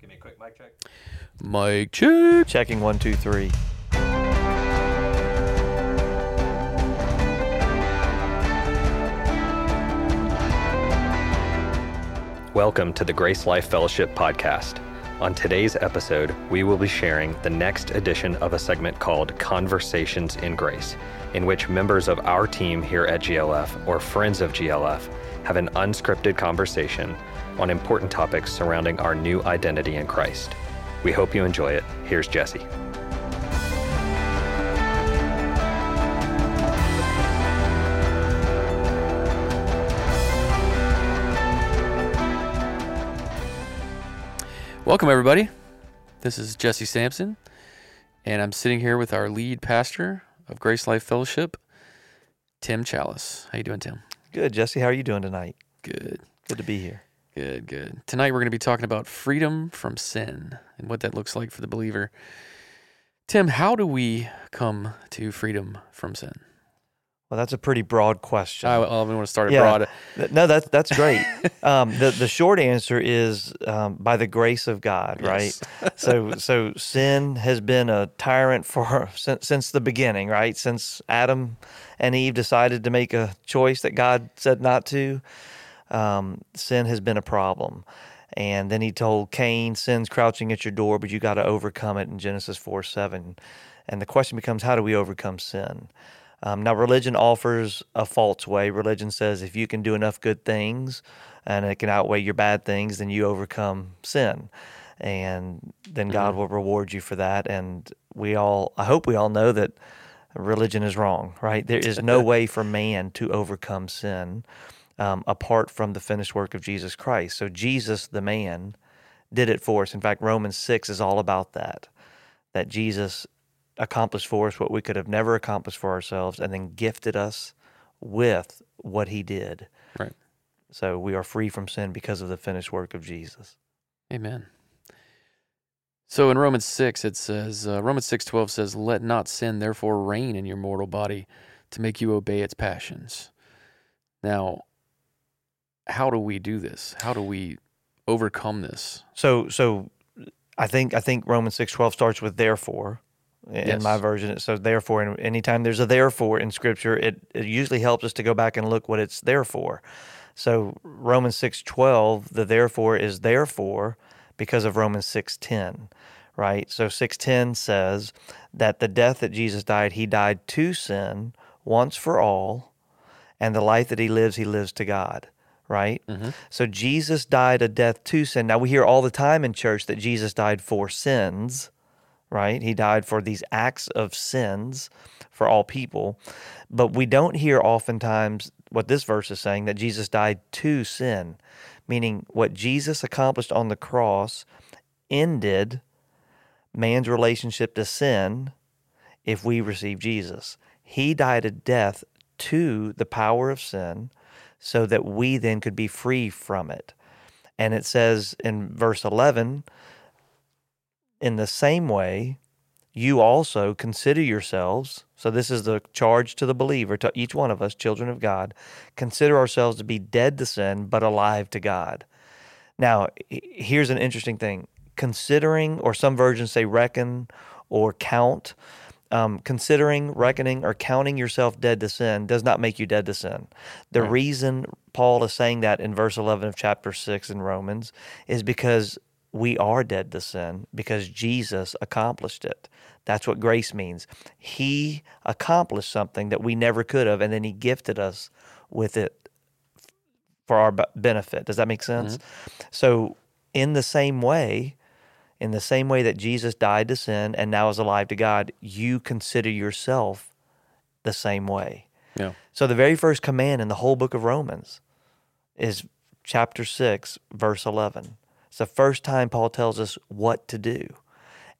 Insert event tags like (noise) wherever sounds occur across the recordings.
Give me a quick mic check. Mic check. Checking one, two, three. Welcome to the Grace Life Fellowship podcast. On today's episode, we will be sharing the next edition of a segment called Conversations in Grace, in which members of our team here at GLF or friends of GLF have an unscripted conversation on important topics surrounding our new identity in Christ. We hope you enjoy it. Here's Jesse. Welcome everybody. This is Jesse Sampson, and I'm sitting here with our lead pastor of Grace Life Fellowship, Tim Chalice. How you doing, Tim? Good, Jesse. How are you doing tonight? Good. Good to be here. Good, good. Tonight we're going to be talking about freedom from sin and what that looks like for the believer. Tim, how do we come to freedom from sin? Well, that's a pretty broad question. I, I want to start it Yeah. broad. No, that's that's great. (laughs) um, the the short answer is um, by the grace of God, right? So so sin has been a tyrant for since, since the beginning, right? Since Adam and Eve decided to make a choice that God said not to, um, sin has been a problem. And then he told Cain, "Sin's crouching at your door, but you got to overcome it." In Genesis four seven, and the question becomes, how do we overcome sin? Um, now, religion offers a false way. Religion says if you can do enough good things and it can outweigh your bad things, then you overcome sin. And then God will reward you for that. And we all, I hope we all know that religion is wrong, right? There is no (laughs) way for man to overcome sin um, apart from the finished work of Jesus Christ. So, Jesus, the man, did it for us. In fact, Romans 6 is all about that, that Jesus accomplished for us what we could have never accomplished for ourselves and then gifted us with what he did. Right. So we are free from sin because of the finished work of Jesus. Amen. So in Romans 6, it says, uh, Romans 6.12 says, Let not sin therefore reign in your mortal body to make you obey its passions. Now, how do we do this? How do we overcome this? So so I think I think Romans 6:12 starts with therefore in Yes. my version it says therefore and anytime there's a therefore in scripture it, it usually helps us to go back and look what it's there for. So Romans 6:12 the therefore is therefore because of Romans 6:10 right? So 6:10 says that the death that Jesus died he died to sin once for all and the life that he lives he lives to God, right? Mm-hmm. So Jesus died a death to sin. Now we hear all the time in church that Jesus died for sins, right? He died for these acts of sins for all people. But we don't hear oftentimes what this verse is saying that Jesus died to sin, meaning what Jesus accomplished on the cross ended man's relationship to sin if we receive Jesus. He died a death to the power of sin so that we then could be free from it. And it says in verse 11, in the same way, you also consider yourselves. So, this is the charge to the believer, to each one of us, children of God, consider ourselves to be dead to sin, but alive to God. Now, here's an interesting thing considering, or some versions say reckon or count. Um, considering, reckoning, or counting yourself dead to sin does not make you dead to sin. The Right. reason Paul is saying that in verse 11 of chapter 6 in Romans is because we are dead to sin because Jesus accomplished it. That's what grace means. He accomplished something that we never could have, and then He gifted us with it for our benefit. Does that make sense? So, in the same way, in the same way that Jesus died to sin and now is alive to God, you consider yourself the same way. Yeah. So the very first command in the whole book of Romans is chapter 6, verse 11. It's the first time Paul tells us what to do.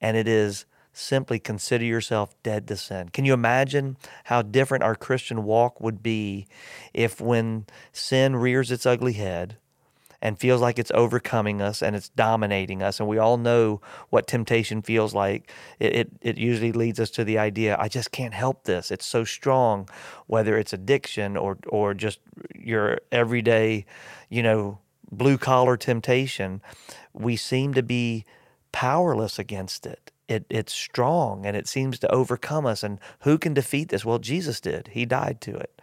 And it is simply consider yourself dead to sin. Can you imagine how different our Christian walk would be if when sin rears its ugly head, and feels like it's overcoming us and it's dominating us. And we all know what temptation feels like. It, it, it usually leads us to the idea, I just can't help this. It's so strong, whether it's addiction or, or just your everyday, you know, blue collar temptation. we seem to be powerless against it. It it's strong and it seems to overcome us. And who can defeat this? Well, Jesus did. He died to it.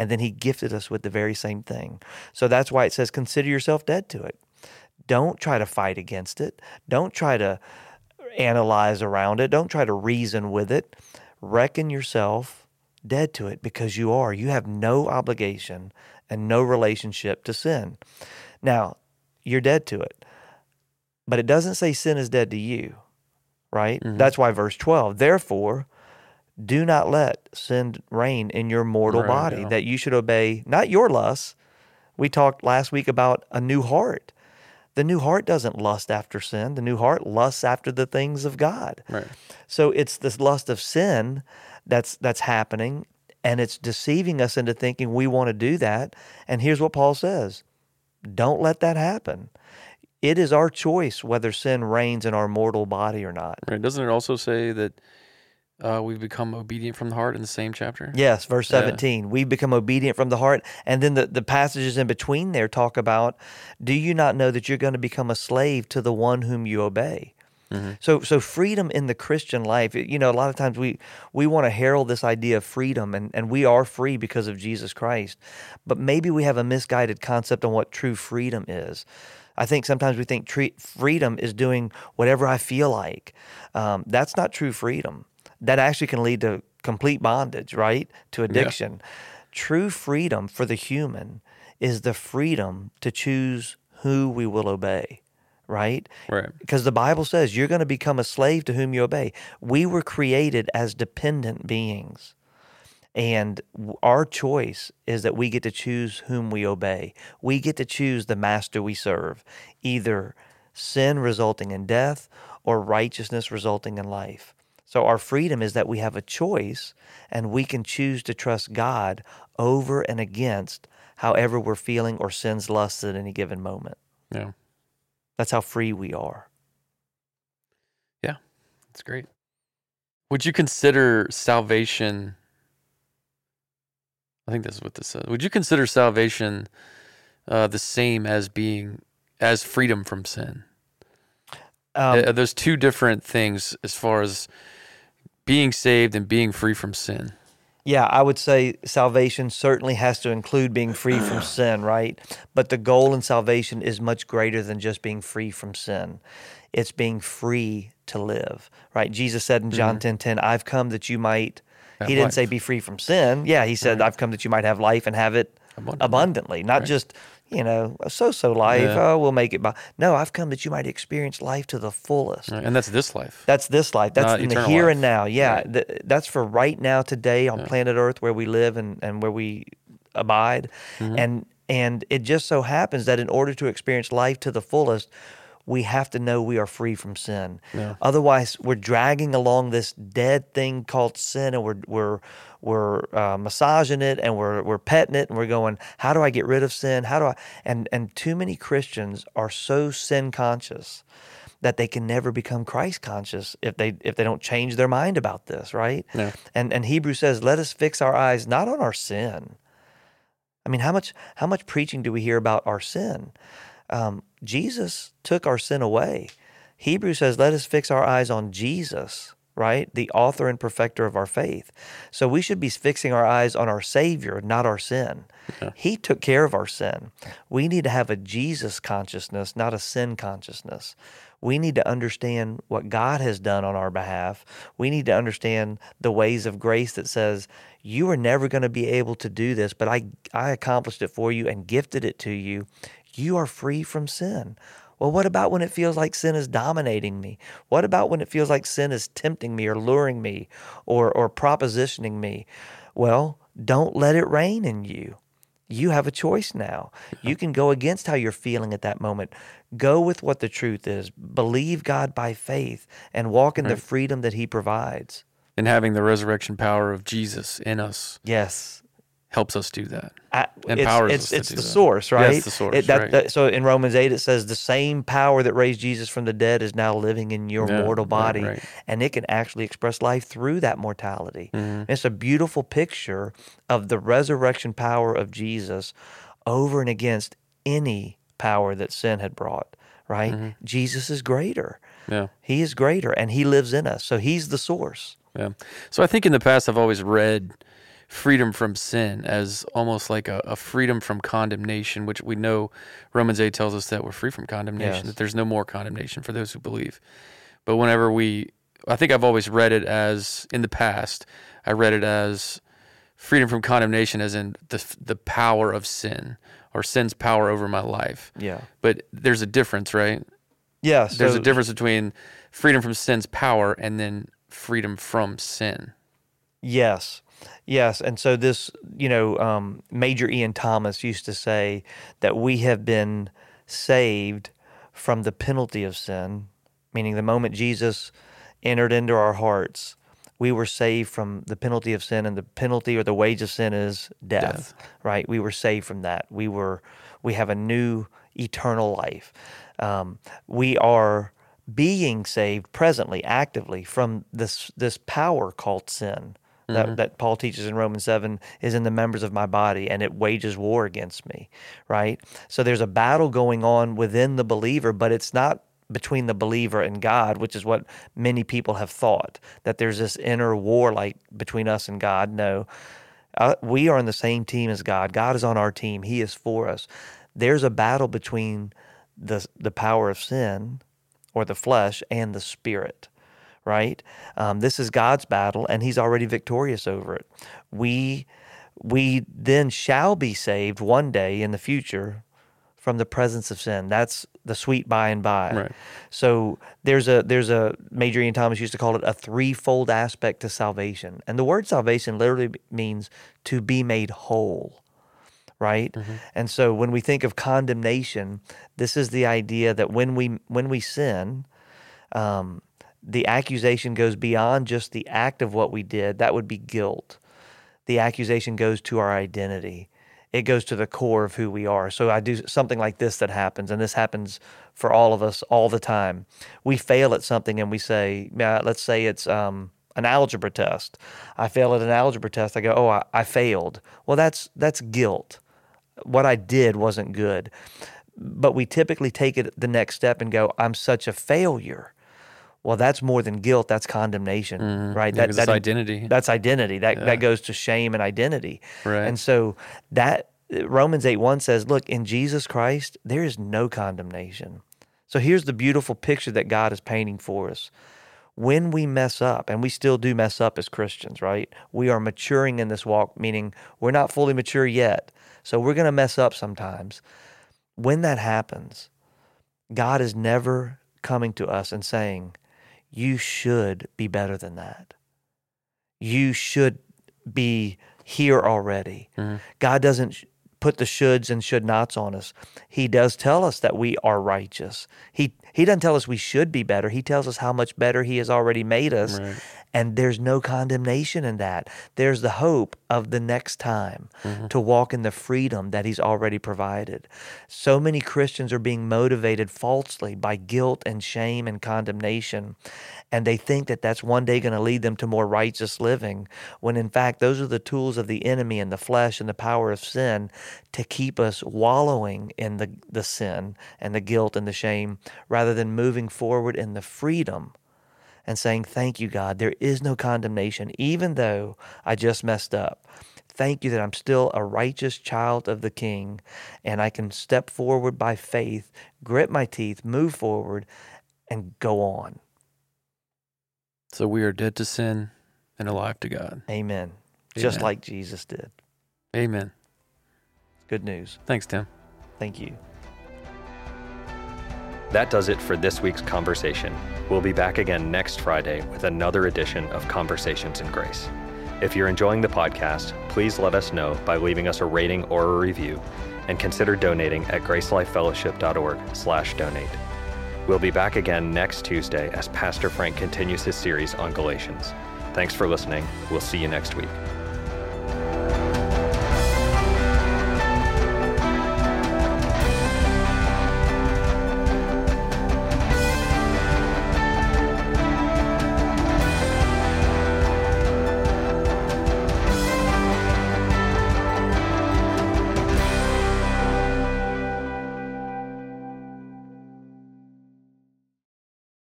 And then he gifted us with the very same thing. So that's why it says, consider yourself dead to it. Don't try to fight against it. Don't try to analyze around it. Don't try to reason with it. Reckon yourself dead to it because you are. You have no obligation and no relationship to sin. Now, you're dead to it. But it doesn't say sin is dead to you, right? Mhm. That's why verse 12, therefore, do not let sin reign in your mortal Right, body, yeah. that you should obey not your lusts. We talked last week about a new heart. The new heart doesn't lust after sin. The new heart lusts after the things of God. Right. So it's this lust of sin that's that's happening and it's deceiving us into thinking we want to do that. And here's what Paul says. Don't let that happen. It is our choice whether sin reigns in our mortal body or not. Right. Doesn't it also say that uh, we've become obedient from the heart in the same chapter? Yes, verse Yeah. 17. We become obedient from the heart. And then the, the passages in between there talk about do you not know that you're going to become a slave to the one whom you obey? Mhm. So, so freedom in the Christian life, you know, a lot of times we, we want to herald this idea of freedom, and, and we are free because of Jesus Christ. But maybe we have a misguided concept on what true freedom is. I think sometimes we think tre- freedom is doing whatever I feel like. Um, that's not true freedom. That actually can lead to complete bondage, right? To addiction. True freedom for the human is the freedom to choose who we will obey, right? Right. Because the Bible says you're going to become a slave to whom you obey. We were created as dependent beings. And our choice is that we get to choose whom we obey. We get to choose the master we serve, either sin resulting in death or righteousness resulting in life. So our freedom is that we have a choice and we can choose to trust God over and against however we're feeling or sin's lust at any given moment. Yeah. That's how free we are. Yeah, that's great. Would you consider salvation? I think that's what this says. Would you consider salvation uh, the same as being as freedom from sin? Um, Uh, There's two different things as far as being saved and being free from sin. Yeah, I would say salvation certainly has to include being free from (clears throat) sin, right? But the goal in salvation is much greater than just being free from sin. It's being free to live, right? Jesus said in John mm-hmm. 10 10, I've come that you might, Have he didn't say be free from sin. Yeah, he said, Right. I've come that you might have life and have it Abundantly. abundantly, not Right. just, you know, a so so life. Yeah. Oh, we'll make it by. No, I've come that you might experience life to the fullest. Right, And that's this life. That's this life. That's Not in the here life. and now. Yeah, Right. th- that's for right now, today on Yeah. planet Earth, where we live and, and where we abide. Mhm. And and it just so happens that in order to experience life to the fullest, we have to know we are free from sin. Yeah. Otherwise, we're dragging along this dead thing called sin, and we're we're we're uh, massaging it, and we're we're petting it, and we're going, how do I get rid of sin? How do I? And and too many Christians are so sin conscious that they can never become Christ conscious if they if they don't change their mind about this, right? Yeah. And and Hebrew says, let us fix our eyes not on our sin. I mean, how much how much preaching do we hear about our sin? Um, Jesus took our sin away. Hebrew says, let us fix our eyes on Jesus, right? The author and perfecter of our faith. So we should be fixing our eyes on our Savior, not our sin. Yeah. He took care of our sin. We need to have a Jesus consciousness, not a sin consciousness. We need to understand what God has done on our behalf. We need to understand the ways of grace that says, you are never going to be able to do this, but I, I accomplished it for you and gifted it to you. You are free from sin. Well, what about when it feels like sin is dominating me? What about when it feels like sin is tempting me or luring me or, or propositioning me? Well, don't let it reign in you. You have a choice now. You can go against how you're feeling at that moment. Go with what the truth is. Believe God by faith and walk in the freedom that He provides. And having the resurrection power of Jesus in us Yes. Helps us do that. I- Empowers it's, us it's, to it's do the that. source, right? it's the source, It- that- right. that- so in Romans 8, it says, the same power that raised Jesus from the dead is now living in your Yeah, mortal body. right. And it can actually express life through that mortality. Mhm. It's a beautiful picture of the resurrection power of Jesus over and against any power that sin had brought, right? Mm-hmm. Jesus is greater. Yeah. He is greater and he lives in us. So he's the source. Yeah. So I think in the past I've always read freedom from sin as almost like a, a freedom from condemnation, which we know Romans 8 tells us that we're free from condemnation, Yes. that there's no more condemnation for those who believe. But whenever we, I think I've always read it as, in the past, I read it as freedom from condemnation as in the, the power of sin or sin's power over my life. Yeah. But there's a difference, right? Yeah. There's a difference between freedom from sin's power and then freedom from sin. Yes. Yes. And so this, you know, um, Major Ian Thomas used to say that we have been saved from the penalty of sin, meaning the moment Jesus entered into our hearts, we were saved from the penalty of sin, and the penalty or the wage of sin is death, right? We were saved from that. We were, we have a new eternal life. Um, we are being saved presently, actively from this this power called sin that, that Paul teaches in Romans 7 is in the members of my body and it wages war against me, right? So there's a battle going on within the believer, but it's not between the believer and God, which is what many people have thought that there's this inner war like between us and God. No, uh, we are on the same team as God. God is on our team. He is for us. There's a battle between the the power of sin or the flesh and the spirit right? Um, this is God's battle, and He's already victorious over it. We we then shall be saved one day in the future from the presence of sin. That's the sweet by and by. Right. So there's a there's a Major Ian Thomas used to call it a threefold aspect to salvation, and the word salvation literally means to be made whole right and so when we think of condemnation this is the idea that when we when we sin um, the accusation goes beyond just the act of what we did. That would be guilt. The accusation goes to our identity. It goes to the core of who we are. So I do something like this that happens, and this happens for all of us all the time. We fail at something and we say, let's say it's um, an algebra test. I fail at an algebra test. I go, oh, I, I failed. Well, that's that's guilt. What I did wasn't good. But we typically take it the next step and go, I'm such a failure. Well, that's more than guilt. That's condemnation, mm-hmm. right? Yeah, 'cause it's identity. That's identity. That that goes to shame and identity. Right. And so that Romans eight one says, look, in Jesus Christ, there is no condemnation. So here's the beautiful picture that God is painting for us. When we mess up, and we still do mess up as Christians, right? We are maturing in this walk, meaning we're not fully mature yet. So we're going to mess up sometimes. When that happens, God is never coming to us and saying, You should be better than that. You should be here already. Mm-hmm. God doesn't put the shoulds and should nots on us. He does tell us that we are righteous. He he doesn't tell us we should be better. He tells us how much better he has already made us. And there's no condemnation in that. There's the hope of the next time mm-hmm. to walk in the freedom that he's already provided. So many Christians are being motivated falsely by guilt and shame and condemnation. And they think that that's one day going to lead them to more righteous living, when in fact, those are the tools of the enemy and the flesh and the power of sin to keep us wallowing in the, the sin and the guilt and the shame rather than moving forward in the freedom and saying, Thank you, God. There is no condemnation, even though I just messed up. Thank you that I'm still a righteous child of the King and I can step forward by faith, grit my teeth, move forward, and go on. So we are dead to sin and alive to God. Amen. Just like Jesus did. Amen. Good news. Thanks, Tim. Thank you. That does it for this week's conversation. We'll be back again next Friday with another edition of Conversations in Grace. If you're enjoying the podcast, please let us know by leaving us a rating or a review, and consider donating at gracelifefellowship.org/donate. We'll be back again next Tuesday as Pastor Frank continues his series on Galatians. Thanks for listening. We'll see you next week.